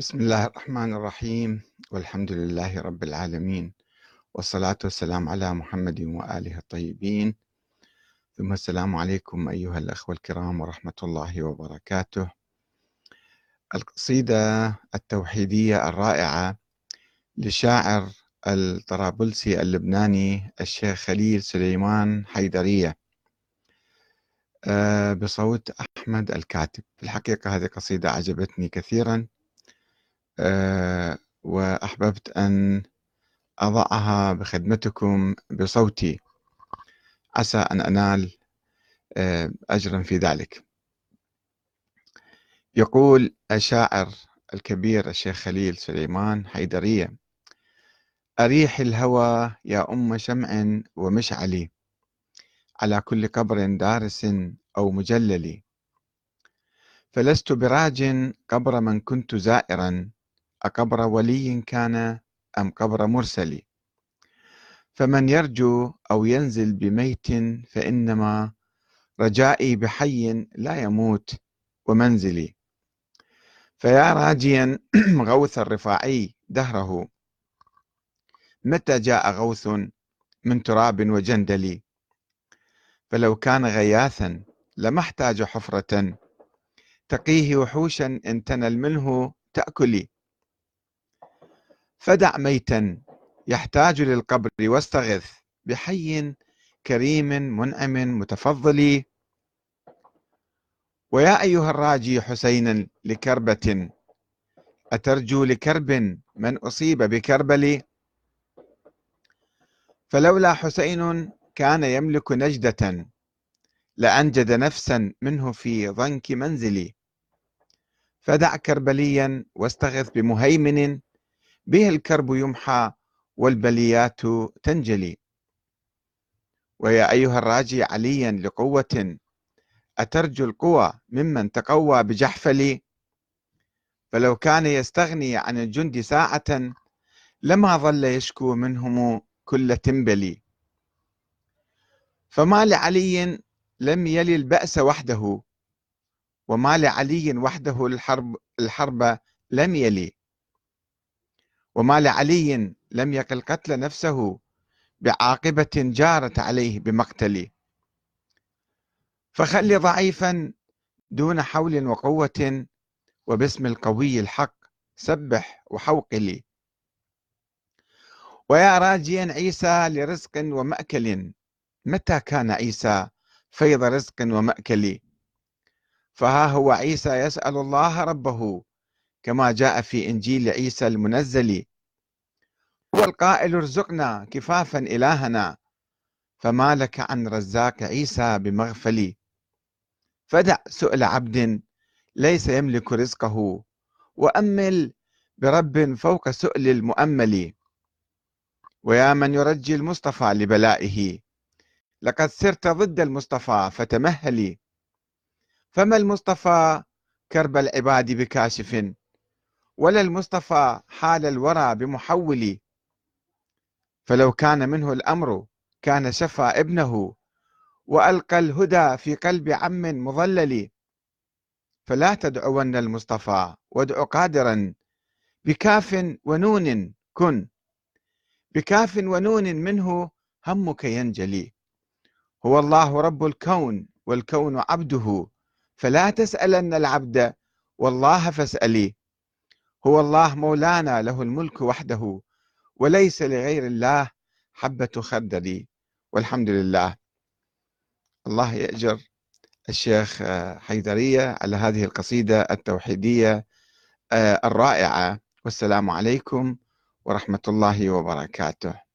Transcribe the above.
بسم الله الرحمن الرحيم والحمد لله رب العالمين والصلاة والسلام على محمد وآله الطيبين. ثم السلام عليكم أيها الأخوة الكرام ورحمة الله وبركاته. القصيدة التوحيدية الرائعة للشاعر الطرابلسي اللبناني الشيخ خليل سليمان حيدرية. آه، بصوت أحمد الكاتب. في الحقيقة هذه قصيدة عجبتني كثيرا. وأحببت أن أضعها بخدمتكم بصوتي. عسى أن أنال آه، أجرا في ذلك. يقول الشاعر الكبير الشيخ خليل سليمان حيدرية أريح الهوى يا أم شمع ومشعلي على كل قبر دارس أو مجلل فلست براج قبر من كنت زائرا أقبر ولي كان أم قبر مرسل فمن يرجو أو ينزل بميت فإنما رجائي بحي لا يموت ومنزلي. فيا راجيا غوث الرفاعي دهره. متى جاء غوث من تراب وجندل؟ فلو كان غياثا لما احتاج حفرة. تقيه وحوشا إن تنل منه تأكلي. فدع ميتا يحتاج للقبر واستغث بحي كريم منعم متفضل. ويا أيها الراجي حسينا لكربة أترجو لكرب من أصيب بكربل؟ فلولا حسين كان يملك نجدة لأنجد نفسا منه في ضنك منزلي. فدع كربليا واستغث بمهيمن به الكرب يمحى والبليات تنجلي. ويا أيها الراجي عليا لقوة أترجو القوى ممن تقوى بجحفلي. فلو كان يستغني عن الجند ساعة لما ظل يشكو منهم كل تنبلي. فما لعلي لم يلي البأس وحده وما لعلي وحده الحرب الحرب لم يلي. وما لعلي لم يقل قتل نفسه بعاقبة جارت عليه بمقتل فخلي ضعيفا دون حول وقوة وباسم القوي الحق سبح وحوقلي ويا راجيا عيسى لرزق ومأكل متى كان عيسى فيض رزق ومأكل؟ فها هو عيسى يسأل الله ربه كما جاء في إنجيل عيسى المنزل هو القائل ارزقنا كفافا إلهنا فما لك عن رزاق عيسى بمغفل فدع سؤل عبد ليس يملك رزقه وأمل برب فوق سؤل المؤمل. ويا من يرجي المصطفى لبلائه لقد سرت ضد المصطفى فتمهلي. فما المصطفى كرب العباد بكاشف؟ ولا المصطفى حال الورى بمحول فلو كان منه الأمر كان شفى ابنه وألقى الهدى في قلب عم مضلل فلا تدعون المصطفى وادع قادرا بكاف ونون كن. بكاف ونون منه همك ينجلي. هو الله رب الكون والكون عبده. فلا تسألن العبد والله فاسألي. هو الله مولانا له الملك وحده وليس لغير الله حبة خردل. والحمد لله. الله يأجر الشيخ حيدرية على هذه القصيدة التوحيدية الرائعة. والسلام عليكم ورحمة الله وبركاته.